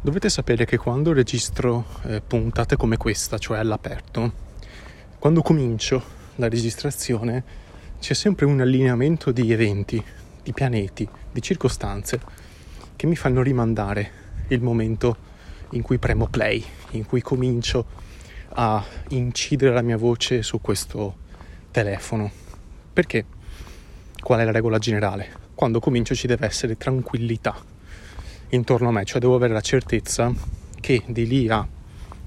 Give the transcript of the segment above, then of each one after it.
Dovete sapere che quando registro eh, puntate come questa, cioè all'aperto, quando comincio la registrazione c'è sempre un allineamento di eventi, di pianeti, di circostanze che mi fanno rimandare il momento in cui premo play, in cui comincio a incidere la mia voce su questo telefono. Perché? Qual è la regola generale? Quando comincio ci deve essere tranquillità intorno a me, cioè devo avere la certezza che di lì a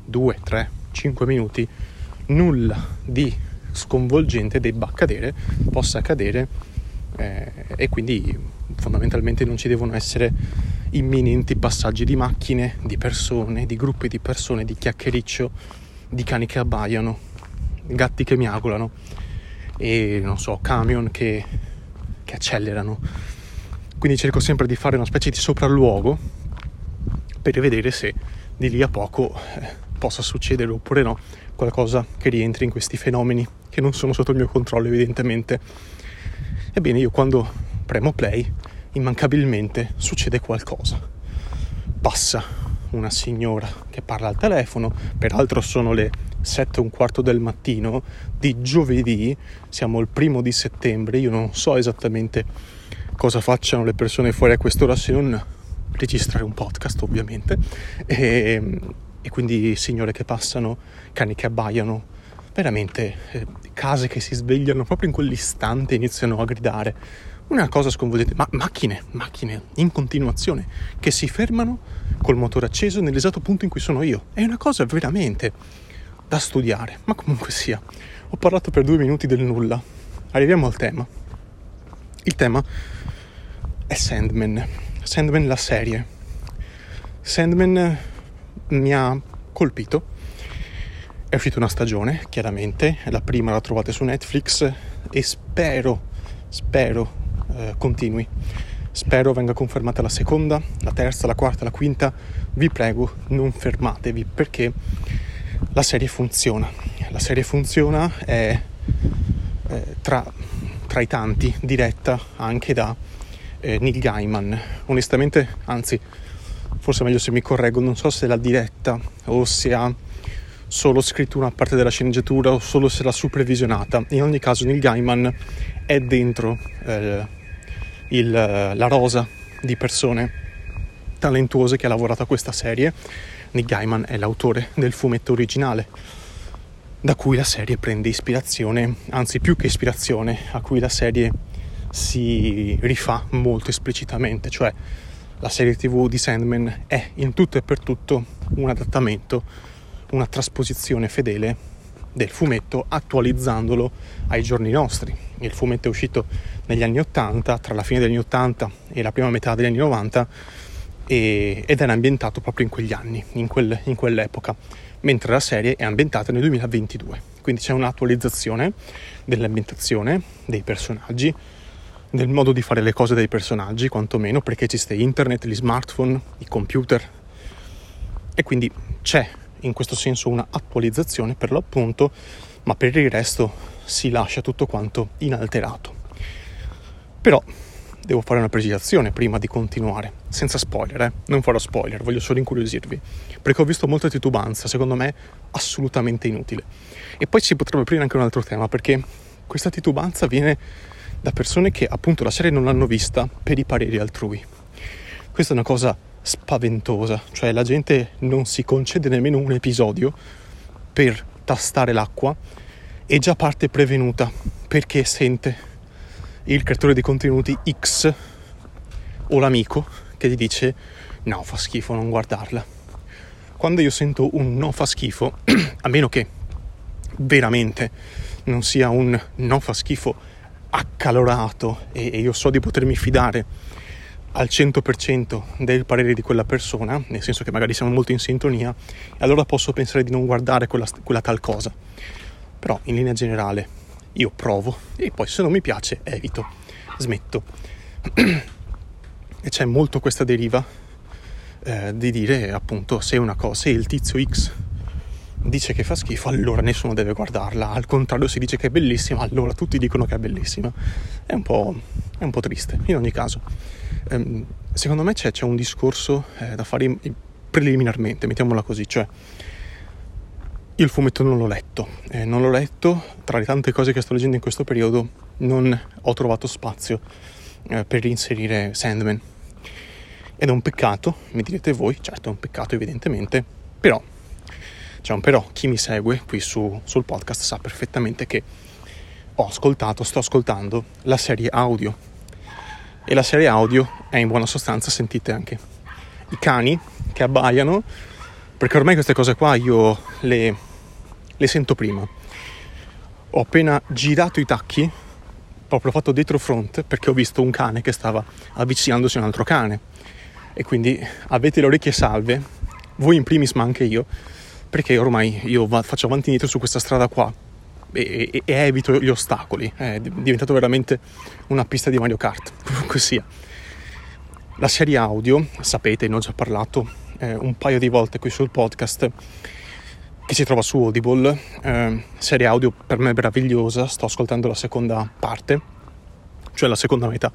2, 3, 5 minuti nulla di sconvolgente debba accadere, possa accadere eh, e quindi fondamentalmente non ci devono essere imminenti passaggi di macchine, di persone, di gruppi di persone, di chiacchiericcio, di cani che abbaiano, gatti che miagolano e non so, camion che, che accelerano quindi cerco sempre di fare una specie di sopralluogo per vedere se di lì a poco eh, possa succedere oppure no qualcosa che rientri in questi fenomeni che non sono sotto il mio controllo evidentemente. Ebbene io quando premo play immancabilmente succede qualcosa. Passa una signora che parla al telefono, peraltro sono le 7 e un quarto del mattino di giovedì, siamo il primo di settembre, io non so esattamente cosa facciano le persone fuori a quest'ora se non registrare un podcast ovviamente e, e quindi signore che passano, cani che abbaiano, veramente eh, case che si svegliano proprio in quell'istante iniziano a gridare. Una cosa sconvolgente, ma macchine, macchine in continuazione che si fermano col motore acceso nell'esatto punto in cui sono io. È una cosa veramente da studiare, ma comunque sia. Ho parlato per due minuti del nulla. Arriviamo al tema. Il tema è Sandman. Sandman la serie. Sandman mi ha colpito. È uscita una stagione, chiaramente, la prima la trovate su Netflix e spero, spero eh, continui. Spero venga confermata la seconda, la terza, la quarta, la quinta. Vi prego, non fermatevi perché la serie funziona. La serie funziona è eh, tra, tra i tanti, diretta anche da eh, Neil Gaiman. Onestamente, anzi, forse è meglio se mi correggo, non so se l'ha diretta o se ha solo scritto una parte della sceneggiatura o solo se l'ha supervisionata. In ogni caso Neil Gaiman è dentro eh, il, la rosa di persone talentuose che ha lavorato a questa serie. Neil Gaiman è l'autore del fumetto originale da cui la serie prende ispirazione, anzi più che ispirazione, a cui la serie si rifà molto esplicitamente, cioè la serie tv di Sandman è in tutto e per tutto un adattamento, una trasposizione fedele del fumetto attualizzandolo ai giorni nostri. Il fumetto è uscito negli anni 80, tra la fine degli anni 80 e la prima metà degli anni 90 e, ed era ambientato proprio in quegli anni, in, quel, in quell'epoca, mentre la serie è ambientata nel 2022. Quindi c'è un'attualizzazione dell'ambientazione, dei personaggi, del modo di fare le cose dei personaggi, quantomeno perché esiste internet, gli smartphone, i computer e quindi c'è in questo senso una attualizzazione per l'appunto, ma per il resto si lascia tutto quanto inalterato. Però devo fare una precisazione prima di continuare, senza spoiler, eh? non farò spoiler, voglio solo incuriosirvi, perché ho visto molta titubanza, secondo me assolutamente inutile. E poi si potrebbe aprire anche un altro tema, perché questa titubanza viene da persone che appunto la serie non l'hanno vista per i pareri altrui. Questa è una cosa spaventosa, cioè la gente non si concede nemmeno un episodio per tastare l'acqua e già parte prevenuta perché sente il creatore di contenuti X o l'amico che gli dice no fa schifo non guardarla. Quando io sento un no fa schifo, a meno che veramente non sia un no fa schifo accalorato e, e io so di potermi fidare al 100% del parere di quella persona, nel senso che magari siamo molto in sintonia, allora posso pensare di non guardare quella, quella tal cosa. Però in linea generale io provo e poi se non mi piace evito, smetto. e c'è molto questa deriva eh, di dire appunto se cosa, se il tizio X dice che fa schifo, allora nessuno deve guardarla. Al contrario, si dice che è bellissima, allora tutti dicono che è bellissima. È un po', è un po triste, in ogni caso. Ehm, secondo me c'è, c'è un discorso eh, da fare in, preliminarmente, mettiamola così, cioè io il fumetto non l'ho letto, eh, non l'ho letto, tra le tante cose che sto leggendo in questo periodo non ho trovato spazio eh, per inserire Sandman. Ed è un peccato, mi direte voi, certo è un peccato evidentemente, però, un però, chi mi segue qui su, sul podcast sa perfettamente che ho ascoltato, sto ascoltando la serie audio. E la serie audio è in buona sostanza, sentite anche i cani che abbaiano, perché ormai queste cose qua io le, le sento prima. Ho appena girato i tacchi, proprio fatto dietro front, perché ho visto un cane che stava avvicinandosi a un altro cane. E quindi avete le orecchie salve, voi in primis ma anche io, perché ormai io faccio avanti e indietro su questa strada qua e, e, e, evito gli ostacoli. È diventato veramente una pista di Mario Kart, comunque sia. La serie audio, sapete, ne ho già parlato eh, un paio di volte qui sul podcast, che si trova su Audible. Eh, serie audio per me meravigliosa, sto ascoltando la seconda parte, cioè la seconda metà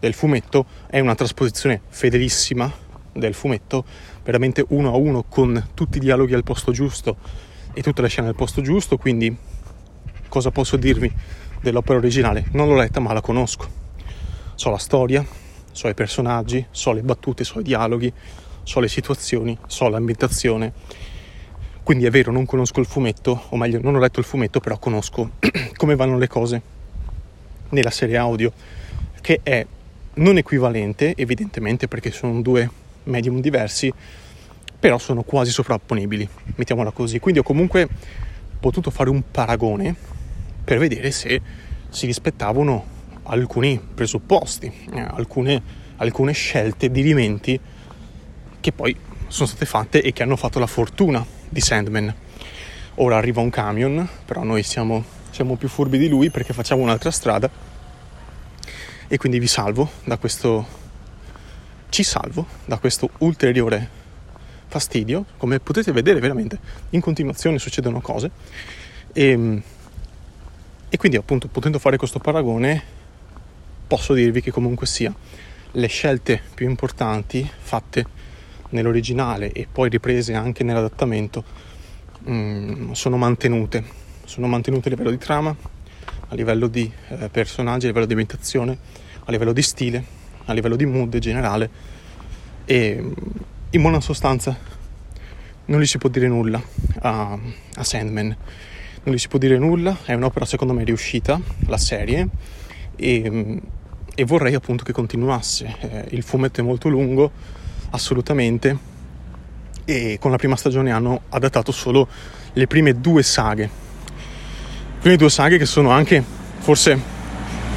del fumetto. È una trasposizione fedelissima del fumetto, veramente uno a uno con tutti i dialoghi al posto giusto e tutte le scene al posto giusto, quindi cosa posso dirvi dell'opera originale? Non l'ho letta ma la conosco. So la storia, so i personaggi, so le battute, so i dialoghi, so le situazioni, so l'ambientazione. Quindi è vero, non conosco il fumetto, o meglio, non ho letto il fumetto, però conosco come vanno le cose nella serie audio, che è non equivalente, evidentemente, perché sono due medium diversi, però sono quasi sovrapponibili, mettiamola così. Quindi ho comunque potuto fare un paragone per vedere se si rispettavano alcuni presupposti, eh, alcune, alcune scelte, dirimenti che poi sono state fatte e che hanno fatto la fortuna di Sandman. Ora arriva un camion, però noi siamo, siamo più furbi di lui perché facciamo un'altra strada e quindi vi salvo da questo ci salvo da questo ulteriore fastidio come potete vedere veramente in continuazione succedono cose e, e quindi appunto potendo fare questo paragone posso dirvi che comunque sia le scelte più importanti fatte nell'originale e poi riprese anche nell'adattamento mm, sono mantenute. Sono mantenute a livello di trama, a livello di eh, personaggi, a livello di ambientazione, a livello di stile, a livello di mood generale e mm, in buona sostanza non gli si può dire nulla a, a Sandman. Non gli si può dire nulla, è un'opera secondo me riuscita, la serie, e mm, e vorrei appunto che continuasse. Eh, il fumetto è molto lungo, assolutamente, e con la prima stagione hanno adattato solo le prime due saghe. Le prime due saghe che sono anche forse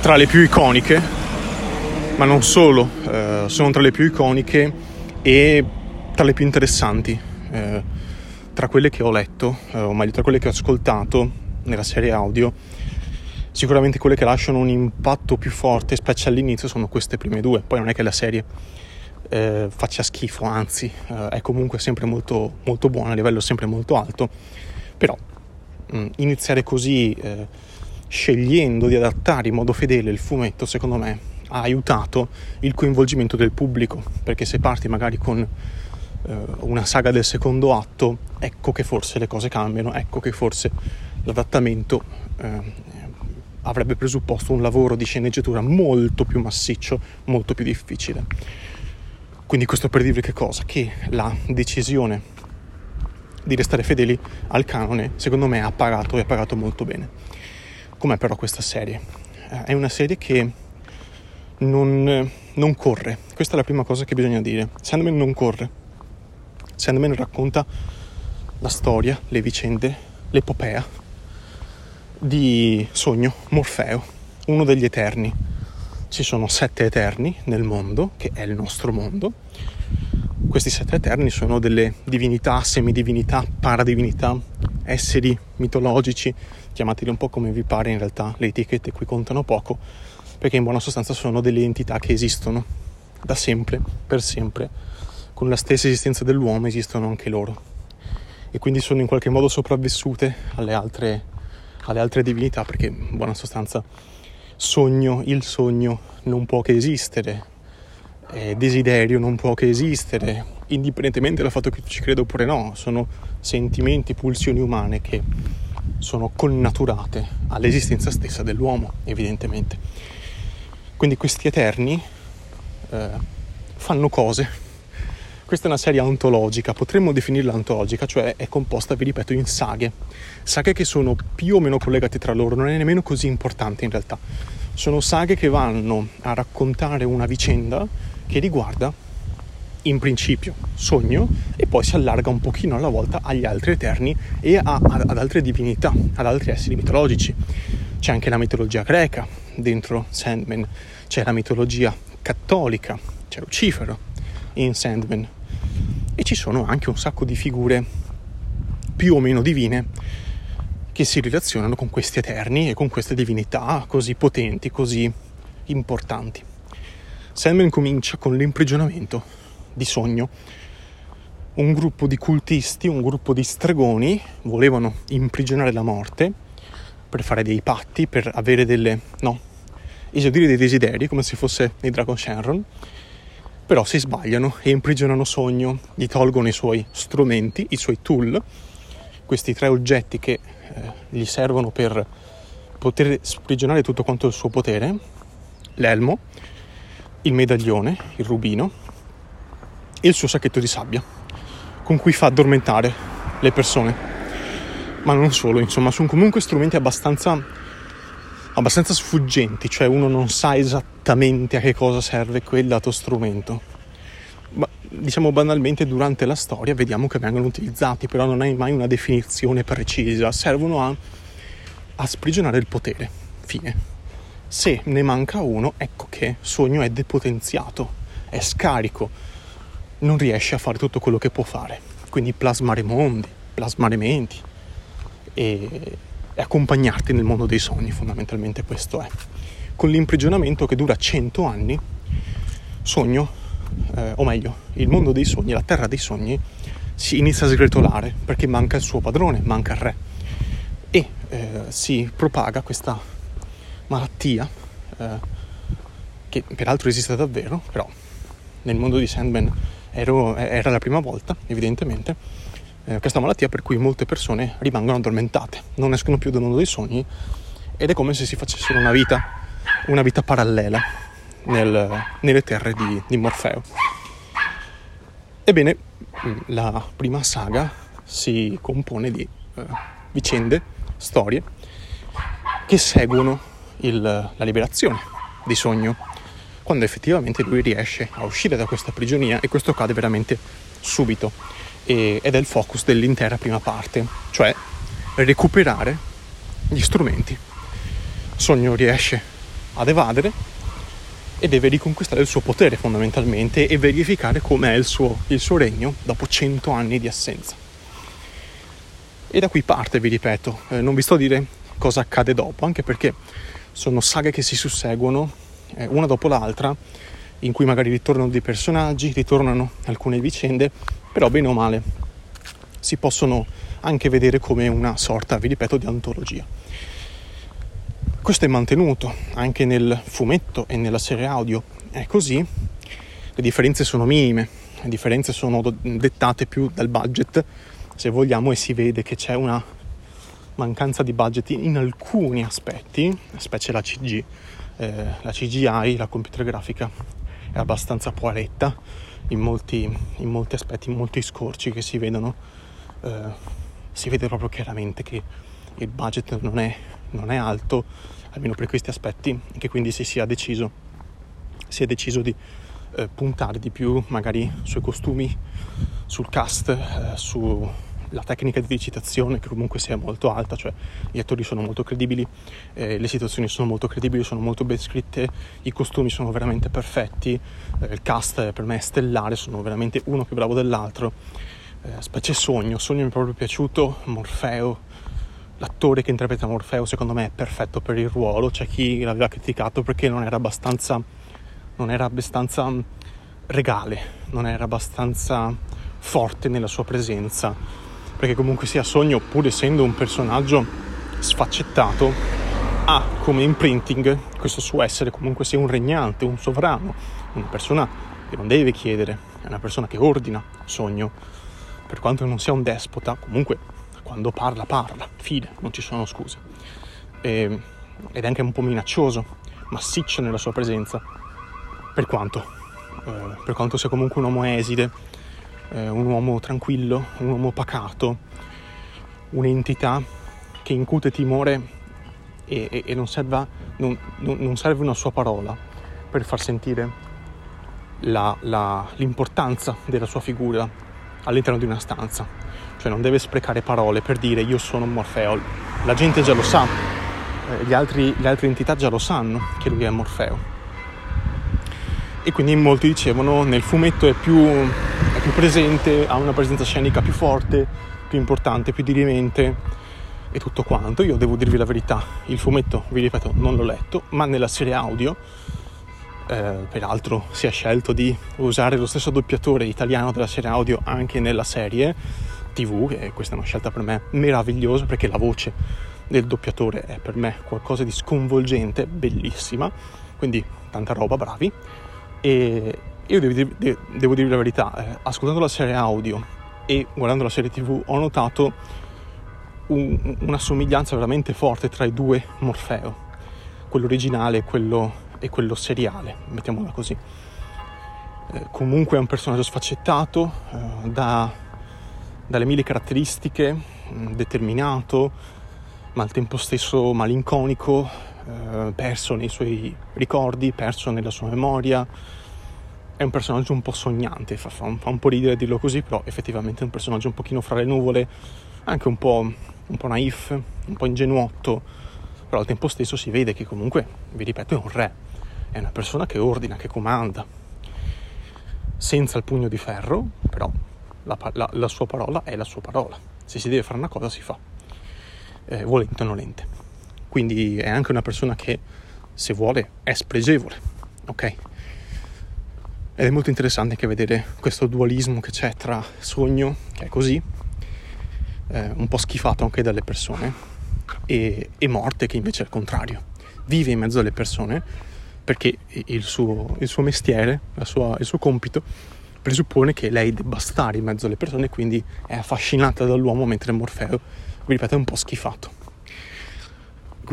tra le più iconiche, ma non solo, eh, sono tra le più iconiche e tra le più interessanti. Eh, tra quelle che ho letto, eh, o meglio tra quelle che ho ascoltato nella serie audio, Sicuramente quelle che lasciano un impatto più forte, specie all'inizio, sono queste prime due. Poi non è che la serie eh, faccia schifo, anzi eh, è comunque sempre molto, molto buona, a livello sempre molto alto. Però mh, mm, iniziare così, eh, scegliendo di adattare in modo fedele il fumetto, secondo me ha aiutato il coinvolgimento del pubblico, perché se parti magari con eh, una saga del secondo atto, ecco che forse le cose cambiano, ecco che forse l'adattamento eh, avrebbe presupposto un lavoro di sceneggiatura molto più massiccio, molto più difficile. Quindi questo per dirvi che cosa? Che la decisione di restare fedeli al canone, secondo me, ha pagato e ha pagato molto bene. Com'è però questa serie? Eh, è una serie che non, non corre. Questa è la prima cosa che bisogna dire. Sandman non corre. Sandman racconta la storia, le vicende, l'epopea di Sogno, Morfeo, uno degli Eterni. Ci sono sette Eterni nel mondo, che è il nostro mondo. Questi sette Eterni sono delle divinità, semidivinità, paradivinità, esseri mitologici, chiamateli un po' come vi pare, in realtà le etichette qui contano poco, perché in buona sostanza sono delle entità che esistono da sempre, per sempre, con la stessa esistenza dell'uomo esistono anche loro e quindi sono in qualche modo sopravvissute alle altre alle altre divinità perché in buona sostanza sogno, il sogno non può che esistere, eh, desiderio non può che esistere, indipendentemente dal fatto che ci creda oppure no, sono sentimenti, pulsioni umane che sono connaturate all'esistenza stessa dell'uomo, evidentemente. Quindi questi eterni eh, fanno cose. Questa è una serie ontologica, potremmo definirla ontologica, cioè è composta, vi ripeto, in saghe. Saghe che sono più o meno collegate tra loro, non è nemmeno così importante in realtà. Sono saghe che vanno a raccontare una vicenda che riguarda in principio sogno e poi si allarga un pochino alla volta agli altri eterni e a, ad altre divinità, ad altri esseri mitologici. C'è anche la mitologia greca dentro Sandman, c'è la mitologia cattolica, c'è Lucifero in Sandman e ci sono anche un sacco di figure più o meno divine che si relazionano con questi eterni e con queste divinità così potenti, così importanti. Sandman comincia con l'imprigionamento di sogno. Un gruppo di cultisti, un gruppo di stregoni volevano imprigionare la morte per fare dei patti, per avere delle, no, esaudire dei desideri, come se fosse nei Dragon Shenron, però si sbagliano e imprigionano Sogno, gli tolgono i suoi strumenti, i suoi tool, questi tre oggetti che eh, gli servono per poter sprigionare tutto quanto il suo potere, l'elmo, il medaglione, il rubino e il suo sacchetto di sabbia con cui fa addormentare le persone. Ma non solo, insomma, sono comunque strumenti abbastanza, abbastanza sfuggenti, cioè uno non sa esattamente a che cosa serve quel dato strumento. Ma, diciamo banalmente durante la storia vediamo che vengono utilizzati, però non hai mai una definizione precisa, servono a, a sprigionare il potere. Fine. Se ne manca uno, ecco che Sogno è depotenziato, è scarico, non riesce a fare tutto quello che può fare. Quindi plasmare mondi, plasmare menti e, e accompagnarti nel mondo dei sogni, fondamentalmente questo è. Con l'imprigionamento che dura 100 anni, sogno, eh, o meglio, il mondo dei sogni, la terra dei sogni, si inizia a sgretolare perché manca il suo padrone, manca il re e eh, si propaga questa malattia eh, che peraltro esiste davvero, però nel mondo di Sandman ero, era la prima volta, evidentemente, eh, questa malattia per cui molte persone rimangono addormentate, non escono più dal mondo dei sogni ed è come se si facessero una vita, una vita parallela nel, nelle terre di, di Morfeo. Ebbene, la prima saga si compone di eh, vicende, storie che seguono il, la liberazione di sogno quando effettivamente lui riesce a uscire da questa prigionia e questo accade veramente subito e, ed è il focus dell'intera prima parte, cioè recuperare gli strumenti. Sogno riesce ad evadere e deve riconquistare il suo potere fondamentalmente e verificare com'è il suo, il suo regno dopo cento anni di assenza. E da qui parte, vi ripeto, eh, non vi sto a dire cosa accade dopo, anche perché sono saghe che si susseguono eh, una dopo l'altra, in cui magari ritornano dei personaggi, ritornano alcune vicende, però bene o male si possono anche vedere come una sorta, vi ripeto, di antologia. Questo è mantenuto anche nel fumetto e nella serie audio, è così, le differenze sono minime, le differenze sono dettate più dal budget, se vogliamo, e si vede che c'è una mancanza di budget in alcuni aspetti, specie la CG, eh, la CGI, la computer grafica è abbastanza poaletta in molti, in molti aspetti, in molti scorci che si vedono, eh, si vede proprio chiaramente che il budget non è, non è alto, almeno per questi aspetti, e che quindi si sia deciso, si è deciso di eh, puntare di più magari sui costumi, sul cast, eh, su la tecnica di recitazione che comunque sia molto alta, cioè gli attori sono molto credibili, eh, le situazioni sono molto credibili, sono molto ben scritte, i costumi sono veramente perfetti, eh, il cast per me è stellare, sono veramente uno più bravo dell'altro, eh, specie Sogno, Sogno mi è proprio piaciuto, Morfeo, l'attore che interpreta Morfeo secondo me è perfetto per il ruolo, c'è chi l'aveva criticato perché non era abbastanza, non era abbastanza regale, non era abbastanza forte nella sua presenza perché comunque sia Sogno, pur essendo un personaggio sfaccettato, ha come imprinting questo suo essere comunque sia un regnante, un sovrano, una persona che non deve chiedere, è una persona che ordina sogno, per quanto non sia un despota, comunque quando parla parla, fine, non ci sono scuse. E, ed è anche un po' minaccioso, massiccio nella sua presenza, per quanto, eh, per quanto sia comunque un uomo esile, eh, un uomo tranquillo, un uomo pacato, un'entità che incute timore e, e, e non, serva, non, non, serve una sua parola per far sentire la, la, l'importanza della sua figura all'interno di una stanza. Cioè non deve sprecare parole per dire io sono Morfeo. La gente già lo sa, eh, gli altri, le altre entità già lo sanno che lui è Morfeo. E quindi molti dicevano nel fumetto è più, più presente, ha una presenza scenica più forte, più importante, più dirimente e tutto quanto. Io devo dirvi la verità, il fumetto, vi ripeto, non l'ho letto, ma nella serie audio, eh, peraltro si è scelto di usare lo stesso doppiatore italiano della serie audio anche nella serie TV, e questa è una scelta per me meravigliosa perché la voce del doppiatore è per me qualcosa di sconvolgente, bellissima, quindi tanta roba, bravi. E io devo, dire, devo dirvi la verità, eh, ascoltando la serie audio e guardando la serie tv ho notato un, una somiglianza veramente forte tra i due Morfeo, quello originale e quello, e quello seriale, mettiamola così. Eh, comunque è un personaggio sfaccettato, eh, da, dalle mille caratteristiche, mm, determinato, ma al tempo stesso malinconico, eh, perso nei suoi ricordi, perso nella sua memoria. È un personaggio un po' sognante, fa, fa, un, fa un po' ridere dirlo così, però effettivamente è un personaggio un pochino fra le nuvole, anche un po', un po' naif, un po' ingenuotto, però al tempo stesso si vede che comunque, vi ripeto, è un re, è una persona che ordina, che comanda, senza il pugno di ferro, però la, la, la sua parola è la sua parola, se si deve fare una cosa si fa, eh, volente o nolente. Quindi è anche una persona che, se vuole, è spregevole, ok? Ed è molto interessante anche vedere questo dualismo che c'è tra sogno, che è così, eh, un po' schifato anche dalle persone, e, e, morte, che invece è il contrario. Vive in mezzo alle persone perché il suo, il suo mestiere, sua, il suo compito, presuppone che lei debba stare in mezzo alle persone, quindi è affascinata dall'uomo, mentre Morfeo, vi ripeto, è un po' schifato.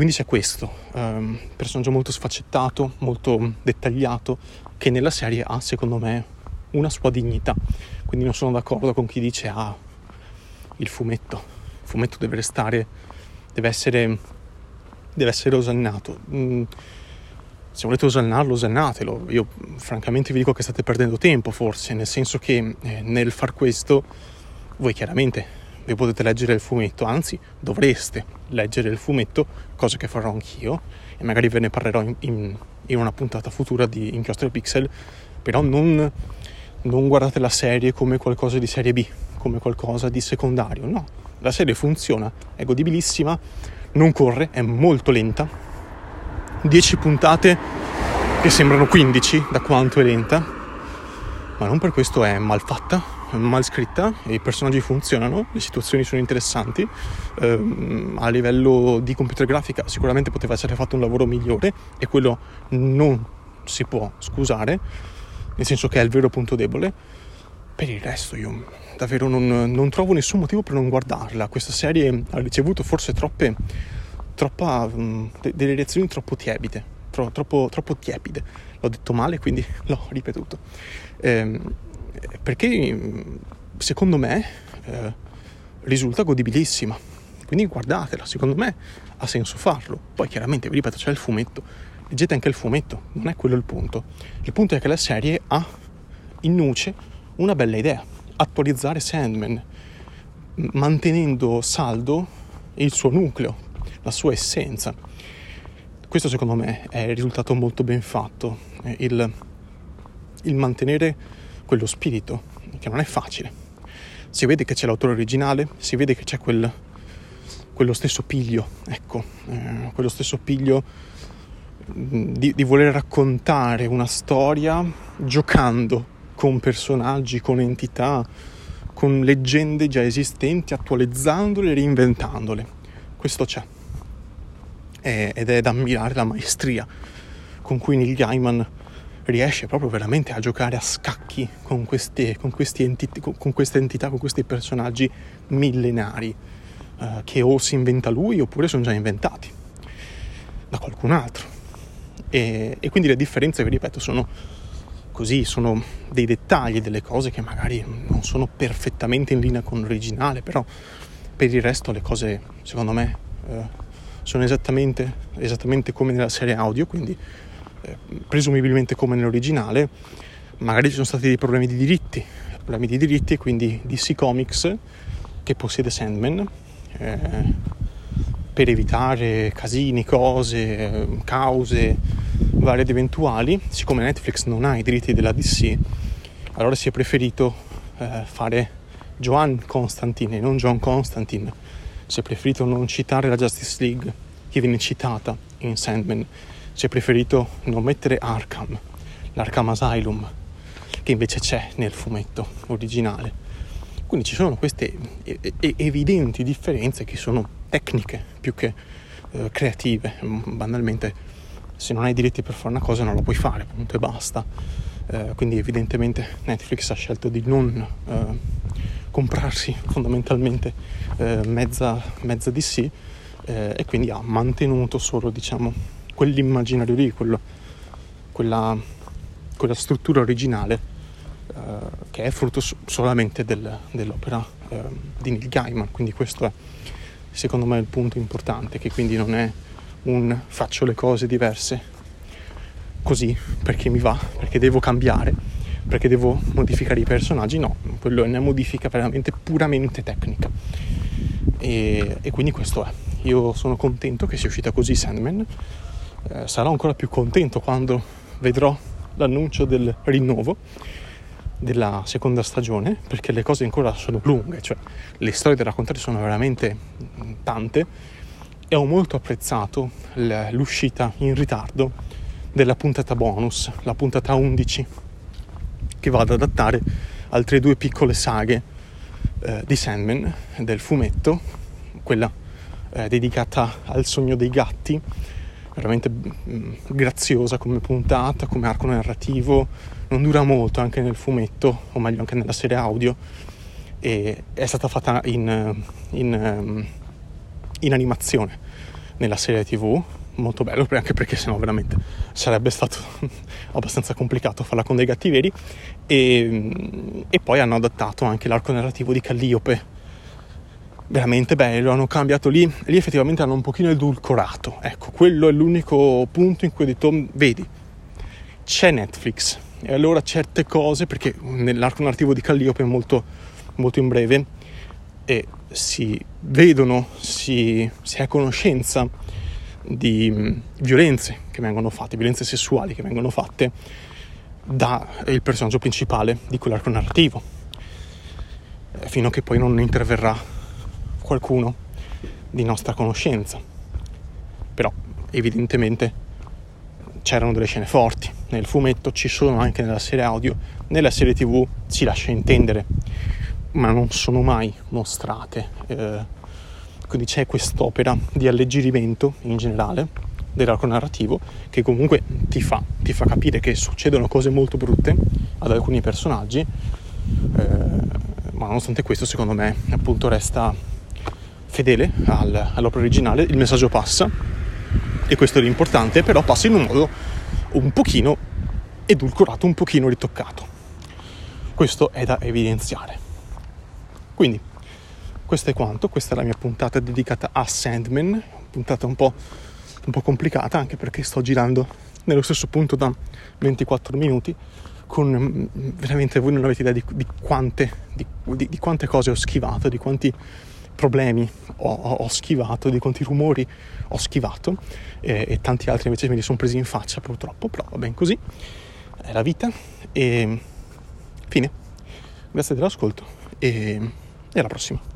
Quindi c'è questo, um, personaggio molto sfaccettato, molto dettagliato, che nella serie ha secondo me una sua dignità. Quindi non sono d'accordo con chi dice ah, il fumetto, il fumetto deve restare, deve essere, deve essere osannato. Mm, se volete osannarlo, osannatelo. Io francamente vi dico che state perdendo tempo forse, nel senso che eh, nel far questo voi chiaramente vi potete leggere il fumetto, anzi dovreste leggere il fumetto, cosa che farò anch'io e magari ve ne parlerò in, in, in una puntata futura di Inchiostro Pixel, però non, non guardate la serie come qualcosa di serie B, come qualcosa di secondario, no, la serie funziona, è godibilissima, non corre, è molto lenta, 10 puntate che sembrano 15 da quanto è lenta, ma non per questo è mal fatta, mal scritta, i personaggi funzionano, le situazioni sono interessanti, ehm, a livello di computer grafica sicuramente poteva essere fatto un lavoro migliore e quello non si può scusare, nel senso che è il vero punto debole. Per il resto io davvero non, non trovo nessun motivo per non guardarla. Questa serie ha ricevuto forse troppe, troppa, mh, delle reazioni troppo tiepide, tro, troppo, troppo tiepide. L'ho detto male, quindi l'ho ripetuto. Ehm, perché secondo me eh, risulta godibilissima. Quindi guardatela, secondo me ha senso farlo. Poi chiaramente, vi ripeto, c'è il fumetto. Leggete anche il fumetto, non è quello il punto. Il punto è che la serie ha in nuce una bella idea, attualizzare Sandman, mantenendo saldo il suo nucleo, la sua essenza. Questo secondo me è il risultato molto ben fatto, il, il mantenere quello spirito, che non è facile. Si vede che c'è l'autore originale, si vede che c'è quel, quello stesso piglio, ecco, eh, quello stesso piglio mm, di, di voler raccontare una storia giocando con personaggi, con entità, con leggende già esistenti, attualizzandole e reinventandole. Questo c'è. ed è da ammirare la maestria con cui Neil Gaiman riesce proprio veramente a giocare a scacchi con queste, con queste, entità, con queste entità, con questi personaggi millenari eh, che o si inventa lui oppure sono già inventati da qualcun altro. E, e quindi le differenze, vi ripeto, sono così, sono dei dettagli, delle cose che magari non sono perfettamente in linea con l'originale, però per il resto le cose, secondo me, eh, sono esattamente, esattamente come nella serie audio, quindi eh, presumibilmente come nell'originale, magari ci sono stati dei problemi di diritti, problemi di diritti e quindi DC Comics che possiede Sandman eh, per evitare casini, cose, cause varie ed eventuali, siccome Netflix non ha i diritti della DC, allora si è preferito eh, fare Joan Constantine e non John Constantine. Si è preferito non citare la Justice League che viene citata in Sandman si è preferito non mettere Arkham, l'Arkham Asylum, che invece c'è nel fumetto originale. Quindi ci sono queste evidenti differenze che sono tecniche più che eh, creative. Banalmente, se non hai diritti per fare una cosa non la puoi fare, punto e basta. Eh, quindi evidentemente Netflix ha scelto di non eh, comprarsi fondamentalmente mezza, mezza DC e quindi ha mantenuto solo diciamo quell'immaginario lì, quello, quella, quella, struttura originale eh, che è frutto solamente del, dell'opera eh, di Neil Gaiman. Quindi questo è secondo me il punto importante, che quindi non è un faccio le cose diverse così perché mi va, perché devo cambiare, perché devo modificare i personaggi, no, quello è una modifica veramente puramente tecnica. E, e quindi questo è. Io sono contento che sia uscita così Sandman eh, sarò ancora più contento quando vedrò l'annuncio del rinnovo della seconda stagione perché le cose ancora sono lunghe, cioè le storie da raccontare sono veramente mm, tante. E ho molto apprezzato l'uscita in ritardo della puntata bonus, la puntata 11 che va ad adattare altre due piccole saghe eh, di Sandman del fumetto, quella eh, dedicata al sogno dei gatti veramente mm, graziosa come puntata, come arco narrativo, non dura molto anche nel fumetto, o meglio anche nella serie audio, e è stata fatta in, in, ehm, in animazione nella serie tv, molto bello anche perché sennò veramente sarebbe stato abbastanza complicato farla con dei gatti veri. E, e poi hanno adattato anche l'arco narrativo di Calliope veramente bello, hanno cambiato lì, lì effettivamente hanno un pochino edulcorato, ecco, quello è l'unico punto in cui ho detto, vedi, c'è Netflix, e allora certe cose, perché nell'arco narrativo di Calliope è molto, molto in breve, e si vedono, si, si è a conoscenza di mm, violenze che vengono fatte, violenze sessuali che vengono fatte dal personaggio principale di quell'arco narrativo, eh, fino a che poi non interverrà qualcuno di nostra conoscenza. Però evidentemente c'erano delle scene forti. Nel fumetto ci sono anche nella serie audio, nella serie tv si lascia intendere, ma non sono mai mostrate. Eh, quindi c'è quest'opera di alleggerimento in generale dell'arco narrativo che comunque ti fa, ti fa capire che succedono cose molto brutte ad alcuni personaggi, eh, ma nonostante questo secondo me appunto resta fedele al, all'opera originale, il messaggio passa, e questo è l'importante, però passa in un modo un pochino edulcorato, un pochino ritoccato. Questo è da evidenziare. Quindi, questo è quanto, questa è la mia puntata dedicata a Sandman, puntata un po', un po complicata anche perché sto girando nello stesso punto da 24 minuti con mm, veramente voi non avete idea di, di, quante, di, di quante cose ho schivato, di quanti problemi ho, ho, schivato, di quanti rumori ho schivato e, e, tanti altri invece me li sono presi in faccia purtroppo, però va bene così, è la vita e fine. Grazie dell'ascolto e, e alla prossima.